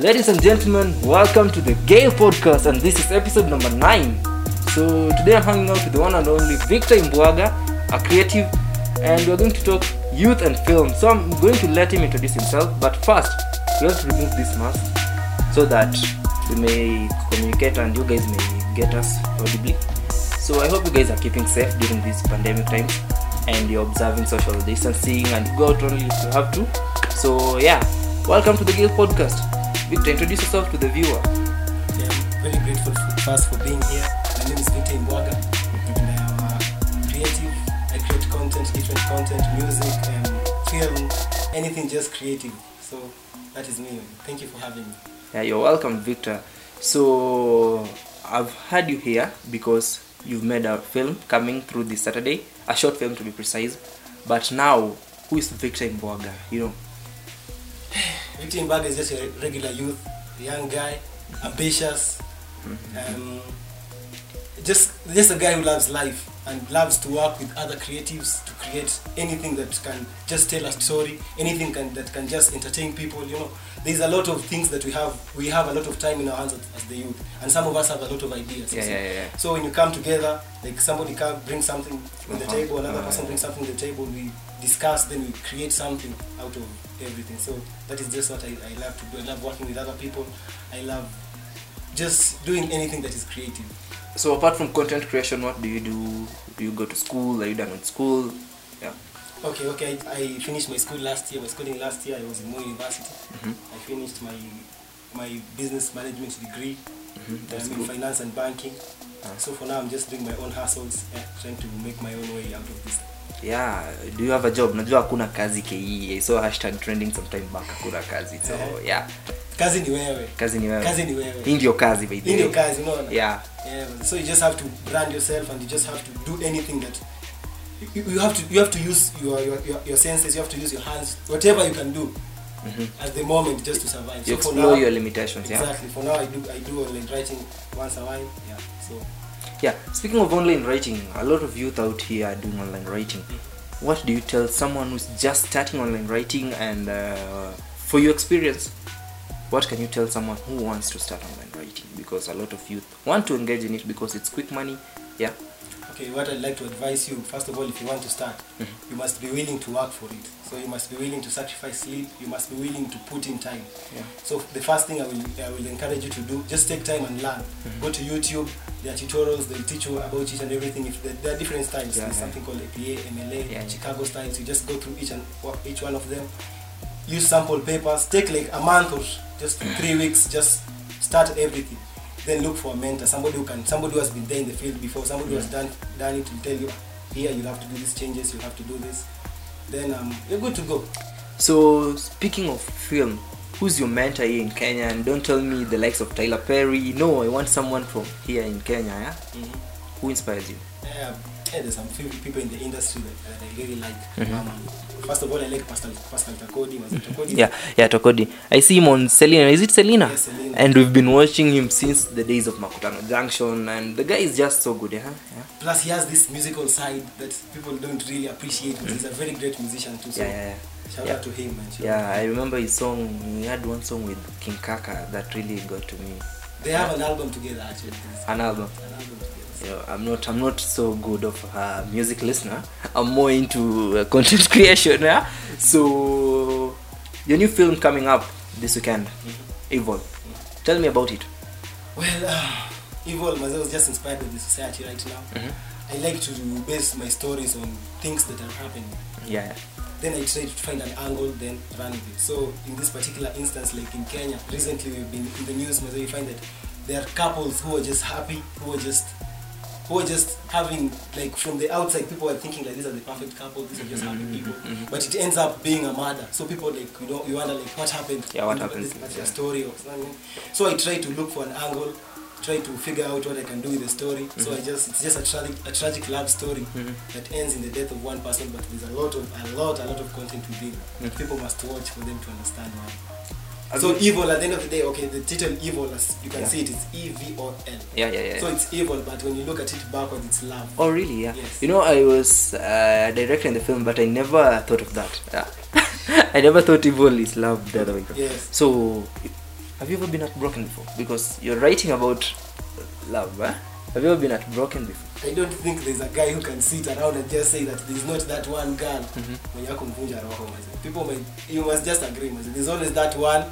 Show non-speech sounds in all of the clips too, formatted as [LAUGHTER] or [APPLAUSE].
Ladies and gentlemen, welcome to the Gale Podcast, and this is episode number 9. So, today I'm hanging out with the one and only Victor Imbuaga, a creative, and we're going to talk youth and film. So, I'm going to let him introduce himself, but first, we have to remove this mask so that we may communicate and you guys may get us audibly. So, I hope you guys are keeping safe during this pandemic time and you're observing social distancing and go out only if you have to. So, yeah, welcome to the Gale Podcast. Victor, introduce yourself to the viewer. Okay, I'm very grateful for, first for being here. My name is Victor Imwaga, and I am a creative. I create content, different content, music, and film, anything just creative. So that is me. Thank you for having me. Yeah, you're welcome, Victor. So, I've had you here because you've made a film coming through this Saturday, a short film to be precise. But now, who is Victor Imbuaga? You know, Victor Imwaga is just a regular youth, young guy, ambitious, um, just just a guy who loves life and loves to work with other creatives to create anything that can just tell a story, anything can, that can just entertain people. You know, there's a lot of things that we have. We have a lot of time in our hands as, as the youth, and some of us have a lot of ideas. Yeah, yeah, yeah. So when you come together, like somebody can bring something on the Uh-huh. table, another Uh, person brings something to the table, we discuss, then we create something out of everything. So that is just what I, I love to do. I love working with other people. I love just doing anything that is creative. So apart from content creation, what do you do? Do you go to school? Are you done with school? Yeah. Okay, okay. I, I finished my school last year. My schooling last year, I was in Moi University. Mhm. I finished my my business management degree. Mhm, that's I'm in good. finance and banking. Ah. So for now, I'm just doing my own hustles, yeah, trying to make my own way out of this. Yeah, do you have a job? Najua hakuna kazi KE. so hashtag trending sometime back hakuna kazi. So, Eh. yeah, Kazi ni wewe. kazi ni wewe. Kazi ni wewe. Hii ndio kazi by the Hii ndio kazi, unaona? Yeah. Yeah, so you just have to brand yourself and you just have to do anything that you, you have to you have to use your, your, your, your senses, you have to use your hands, whatever you can do Mhm. at the moment just to survive. You so for now, your limitations, yeah. Exactly. For now I do I do online writing once a while. Yeah. So Yeah, speaking of online writing, a lot of youth out here are doing online writing. What do you tell someone who's just starting online writing and uh, for your experience, what can you tell someone who wants to start online writing? Because a lot of youth want to engage in it because it's quick money. Yeah. Okay, what I'd like to advise you, first of all, if you want to start, mm-hmm. you must be willing to work for it. So you must be willing to sacrifice sleep. You must be willing to put in time. Yeah. So the first thing I will I will encourage you to do, just take time and learn. Mm-hmm. Go to YouTube. There are tutorials. They'll teach you about it and everything. If there, there are different styles, Yeah, there's yeah. something called APA, MLA. Chicago styles. You just go through each and each one of them. Use sample papers. Take like a month or just three weeks. Just start everything. Then look for a mentor, somebody who can, somebody who has been there in the field before, somebody who has done done it will tell you, here you have to do these changes, you have to do this. Then um, you're good to go. So speaking of film, who's your mentor here in Kenya? And don't tell me the likes of Tyler Perry. No, I want someone from here in Kenya. Yeah. Who inspires you? Yeah, yeah, there's some few people in the industry that, that I really like. Mhm. Um, first of all, I like Pascal, Pascal Takodi. Mazee Takodi. Yeah, yeah, Tokodi. I see him on Selena. Is it Selena? Yeah, Selena. And we've been watching him since the days of Makutano Junction, and the guy is just so good, yeah. yeah. Plus, he has this musical side that people don't really appreciate. But he's a very great musician too. So Yeah, yeah, shout yeah. out to him. Man. Shout Yeah, out. I remember his song. He had one song with King Kaka that really got to me. They have an album together actually. An album. An album together. You I'm not. I'm not so good of a music listener. I'm more into uh, content [LAUGHS] creation. Yeah. So, your new film coming up this weekend, Evil. Tell me about it. Well, uh, Evil was just inspired by the society right now. Mhm. I like to base my stories on things that are happening. Yeah. Then I try to find an angle, then run with it. So in this particular instance, like in Kenya, recently we've been in the news, where you find that there are couples who are just happy, who are just who are just having like from the outside people are thinking like these are the perfect couple, these are just happy mm-hmm. people. Mm-hmm. But it ends up being a murder. So people like you know you wonder like what happened? Yeah, what happened? This particular Yeah. story or something. So I try to look for an angle, try to figure out what I can do with the story. So mm-hmm. I just it's just a tragic a tragic love story mm-hmm. that ends in the death of one person, but there's a lot of a lot a lot of content within. that People must watch for them to understand why. So evil at the end of the day, okay, the title evil as you can Yeah. see it is E V O L. Yeah, yeah, yeah. So it's evil, but when you look at it backwards, it's love. Oh really? Yeah. Yes. You know, I was uh, directing the film, but I never thought of that. Yeah. [LAUGHS] I never thought evil is love the other way. Yes. So, have you ever been heartbroken before because you're writing about love eh? have you ever been heartbroken before I don't think there's a guy who can sit around and just say that there's not that one girl mwenye akumvunja roho mazee. People might you must just agree. There's always that one,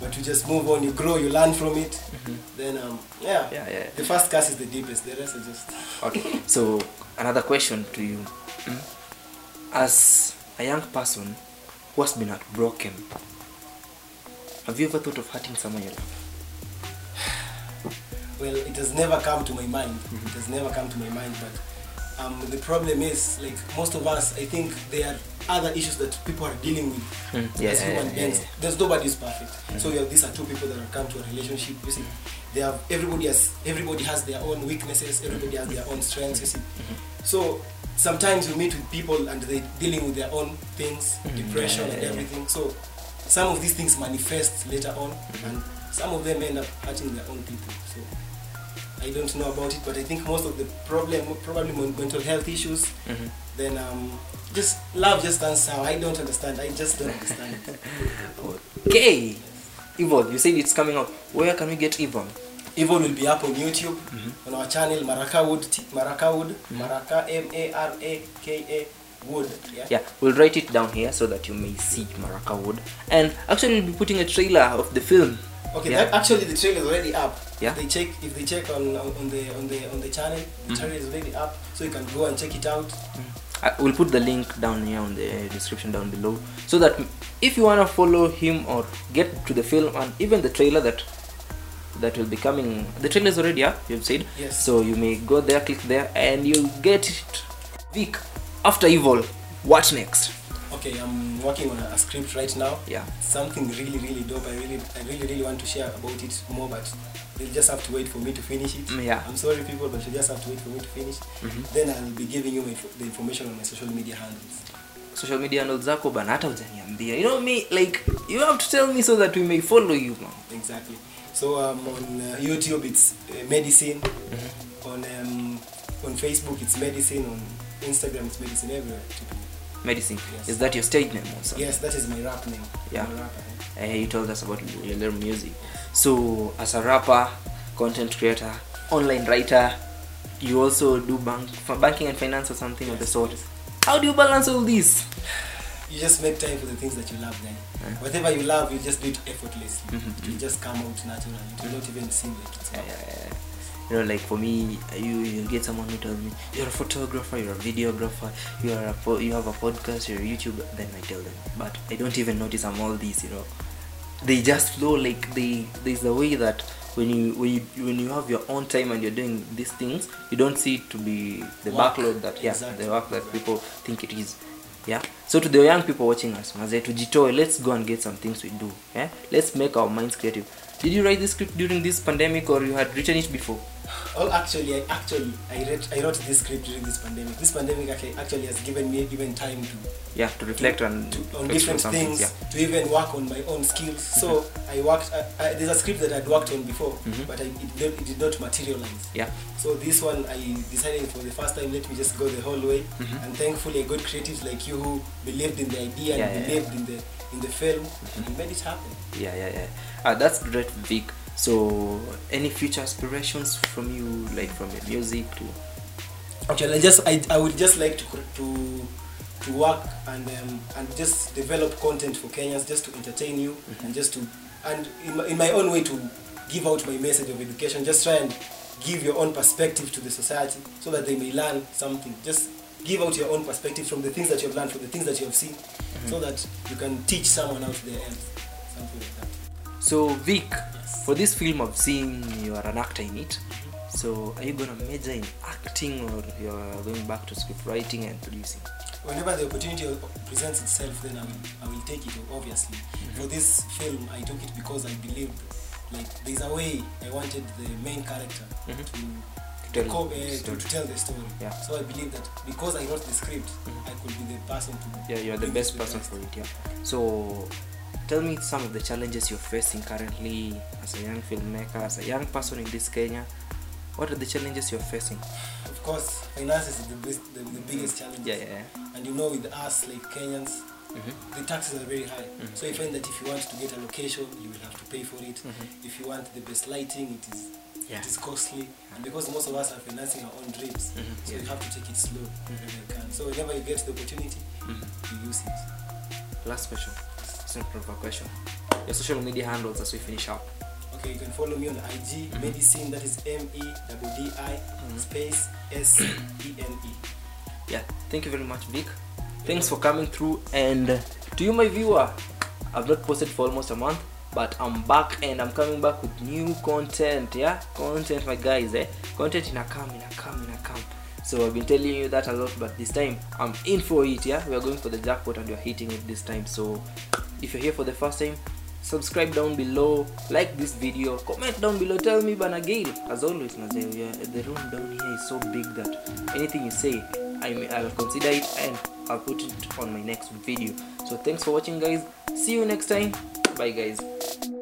but you just move on, you grow, you learn from it. Then um yeah. Yeah, yeah. The first cast is the deepest. The rest is just okay [LAUGHS] so another question to you mm? as a young person who has been heartbroken have you ever thought of hurting someone you love well, it has never come to my mind. It has never come to my mind, but um, the problem is like most of us. I think there are other issues that people are dealing with Mm, yeah, as human yeah, beings. yeah. There's nobody is perfect. So you have, these are two people that have come to a relationship. You see, they have everybody has everybody has their own weaknesses. Everybody has their own strengths. You see, Mm-hmm. so sometimes you meet with people and they're dealing with their own things, Mhm, depression yeah, and yeah, yeah. everything. So some of these things manifest later on, Mm-hmm. and some of them end up hurting their own people. So I don't know about it, but I think most of the problem, probably mental health issues. Mhm. Then um, just love just stands out. I don't understand. I just don't understand [LAUGHS] okay Yvonne, you said it's coming out where can we get Yvonne Yvonne will be up on YouTube Mm-hmm. on our channel Maraka Wood. T- Maraka Wood. Maraka M A R A K A Wood. Yeah. yeah we'll write it down here so that you may see Maraka Wood and actually we'll be putting a trailer of the film Okay. yeah. That, actually, the trailer is already up. Yeah. If they check, if they check on, on, the on the on the channel, the mm-hmm. trailer is already up, so you can go and check it out. Mm-hmm. Uh, I will put the link down here on the description down below so that if you want to follow him or get to the film and even the trailer that that will be coming the trailer is already up you've said Yes. so you may go there click there and you'll get it Vic after evil what next Okay, I'm working on a, script right now. yeah Something really, really dope. I really, I really, really want to share about it more, but you'll just have to wait for me to finish it. Mm, yeah. I'm sorry, people, but you just have to wait for me to finish. mm-hmm. Then I'll be giving you my, the information on my social media handles. social media handles zako bana hata hujaniambia you know me like you have to tell me so that we may follow you man Exactly. So um, on uh, YouTube it's uh, medicine. mm-hmm. On um, on Facebook it's medicine. On Instagram it's medicine everywhere. medicine Yes. is that your stage name also Yes, that is my rap name. Yeah. I'm a rapper, uh, you told us about your little music so as a rapper content creator online writer you also do bank for banking and finance or something of the sort yes. how do you balance all this You just make time for the things that you love, Then Yeah. Whatever you love, you just do it effortlessly. Mhm. It will just come out naturally. It will not even seem like it's yeah, yeah, yeah. You know like for me you you get someone who tells me you're a photographer you're a videographer you are a you have a podcast you're a youtube then i tell them. But i don't even notice i'm all these you know. They just flow like they there's a way that when you when you when you have your own time and you're doing these things you don't see it to be the Work. backload that yeah Exactly. the work that people think it is. Yeah? So to the young people watching us maze tujitoe let's go and get some things we do. Yeah? Let's make our minds creative. Did you write this script during this pandemic or you had written it before Oh, actually, I actually I read I wrote this script during this pandemic. This pandemic actually, actually has given me even time to yeah to reflect on to, on different things, yeah to even work on my own skills. So I worked. I, I, there's a script that I'd worked on before, Mhm. but I, it, did, it did not materialize. yeah So this one, I decided for the first time, let me just go the whole way. Mhm. And thankfully, I got creatives like you who believed in the idea and Yeah, yeah, believed in the in the film and made it happen. yeah yeah yeah uh, that's great vic so any future aspirations from you like from your music to Actually, I just I, I would just like to to to work and um, and just develop content for Kenyans, just to entertain you and just to and in my, in my own way to give out my message of education. Just try and give your own perspective to the society so that they may learn something. Just give out your own perspective from the things that you have learned, from the things that you have seen, so that you can teach someone out there else. Something like that. So vic Yes. for this film i've seen you are an actor in it so are you gonna major in acting or you're going back to script writing and producing whenever the opportunity presents itself then I will, I will take it obviously for this film I took it because I believed like there's a way I wanted the main character Mhm. to tell to, co- the uh, to, story. to tell the story Yeah. so I believe that because I wrote the script Mhm. I could be the person to yeah you're the best to the person for it yeah so tell me some of the challenges you're facing currently as a young filmmaker as a young person in this kenya what are the challenges you're facing of course finances is the, best, the, the biggest challenge yeah yeah, yeah. and you know with us like Kenyans Mm-hmm. the taxes are very high. Mm-hmm. So you find that if you want to get a location, you will have to pay for it. Mm-hmm. If you want the best lighting, it is Yeah. it is costly. And because most of us are financing our own dreams, so yeah. you have to take it slow whenever you can. So whenever you get the opportunity, you use it. Last question. Simple question. Your social media handles as we finish up. Okay, you can follow me on IG, medicine, that is M E D D I space S E N E. yeah thank you very much vic. Thanks for coming through and to you my viewer i've not posted for almost a month but i'm back and i'm coming back with new content yeah? Content my guys eh? Content in a come in a come in a come so i've been telling you that a lot but this time i'm in for it yeah? We are going for the jackpot and we're hitting it this time so if you're here for the first time subscribe down below like this video comment down below tell me banagale as always Nazeo, yeah, the room down here. Is so big that anything you say I may, i'll consider it and i'll put it on my next video. So thanks for watching guys. See you next time. Bye guys